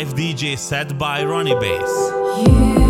live DJ set by Rony Bass. You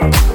Bye.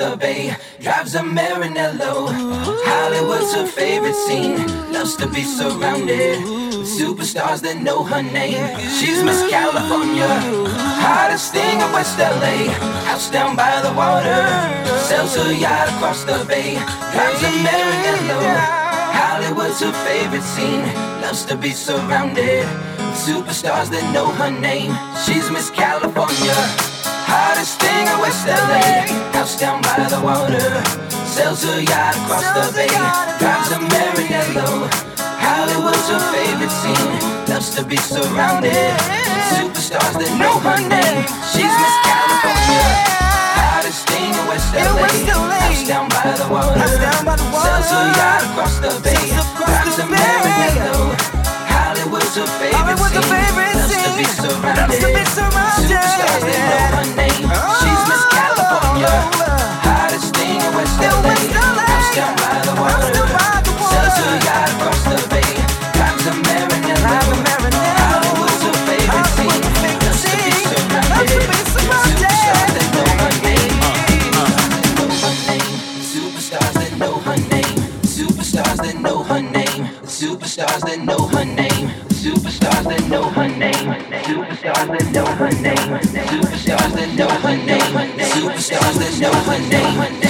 The bay, drives a Maranello. Hollywood's her favorite scene, loves to be surrounded with superstars that know her name. She's Miss California, hottest thing in West LA. House down by the water, sells her yacht across the bay, drives a Maranello. Hollywood's her favorite scene, loves to be surrounded with superstars that know her name. She's Miss California. Thing in West LA. House down by the water. Sells a yacht across the bay. Drives a Maranello. Hollywood's her favorite scene. Loves to be surrounded superstars that know her name. She's Miss California. Hottest thing in West LA. House down by the water. Sells a yacht across the bay. Drives a Maranello. Hollywood's her favorite scene. Loves to be surrounded. Superstars that know her name. She's Miss California, hottest thing in West LA. House down by the water, sells her yacht across the bay. Drives a Maranello, Superstars that know her name. Superstars that know her name. Superstars that know her name. Superstars that know her name.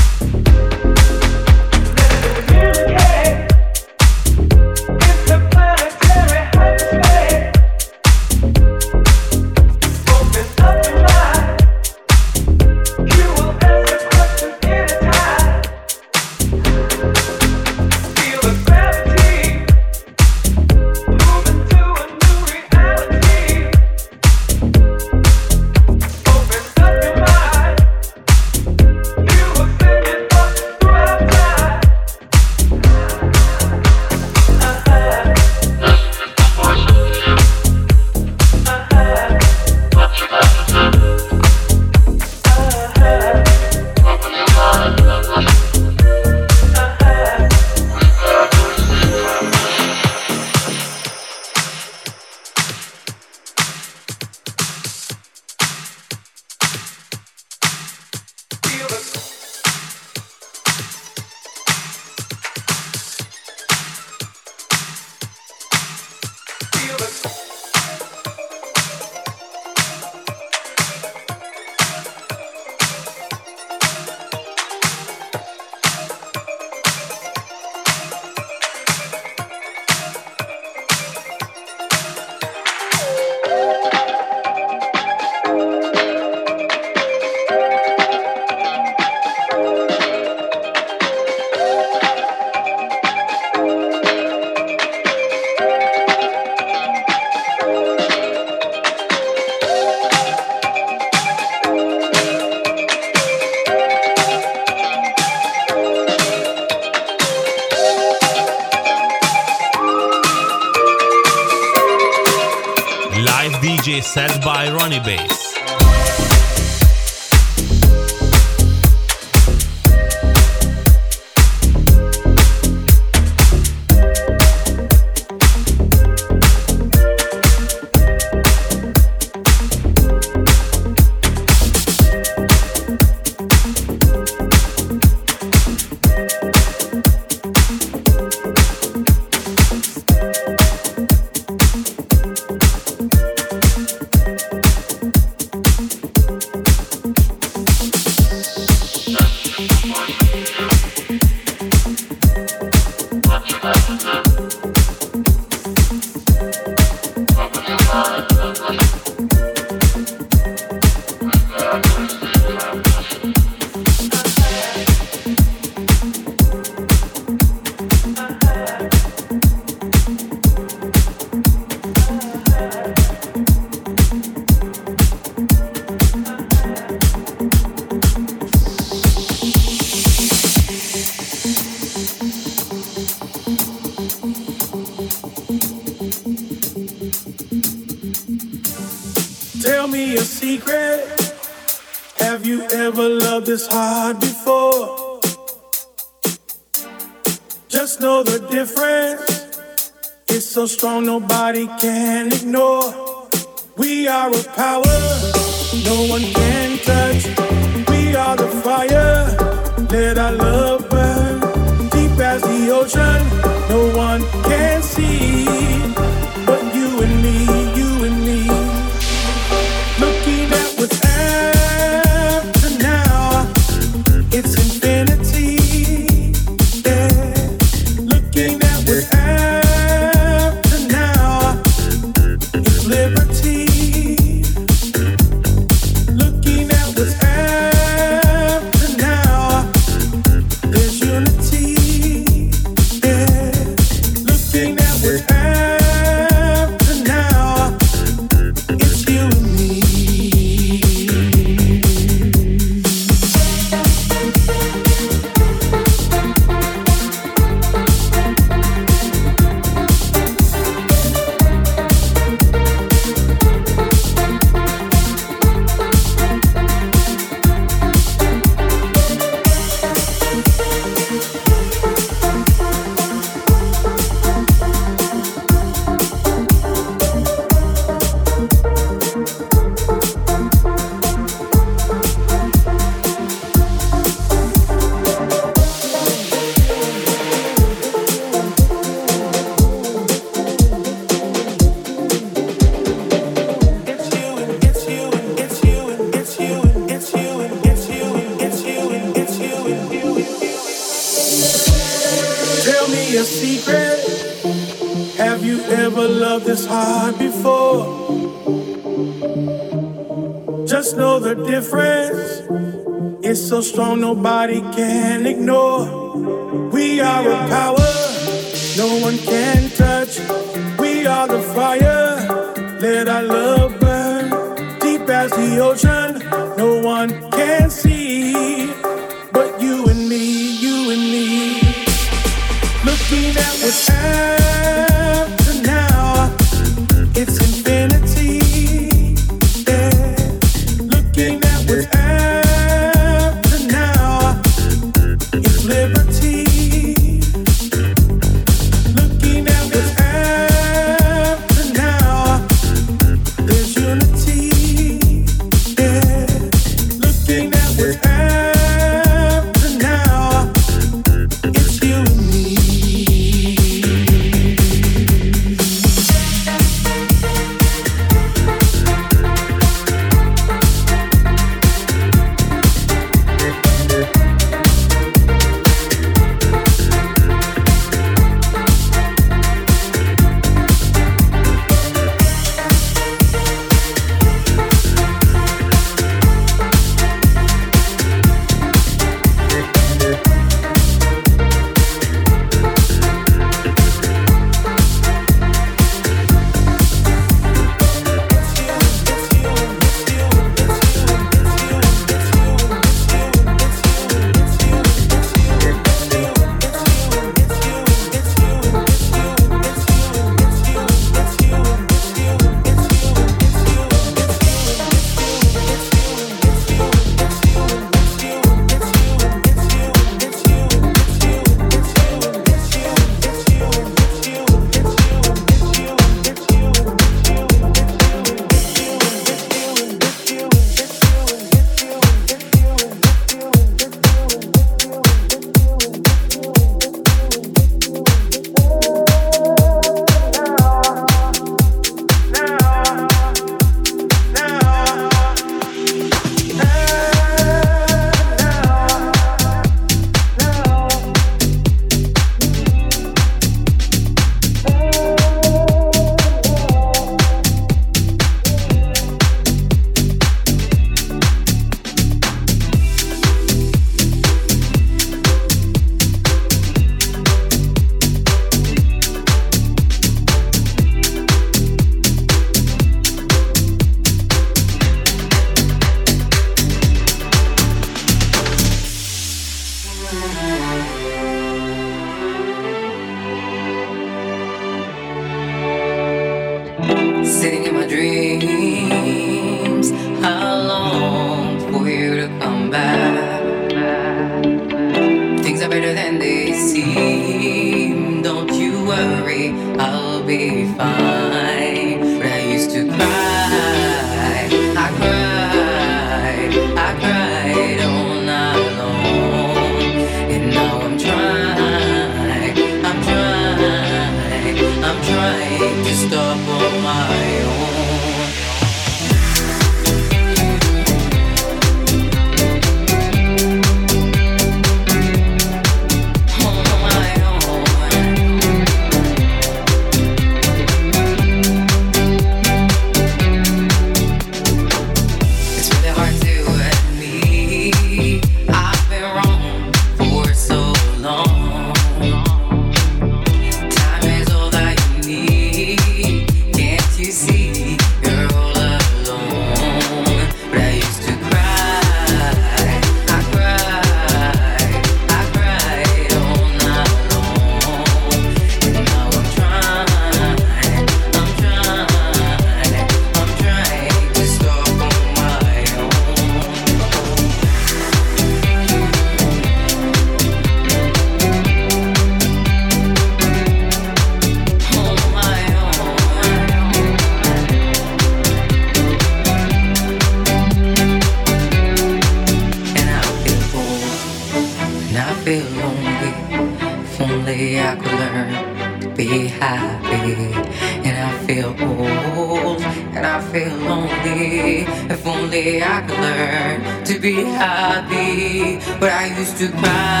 happy, but I used to cry.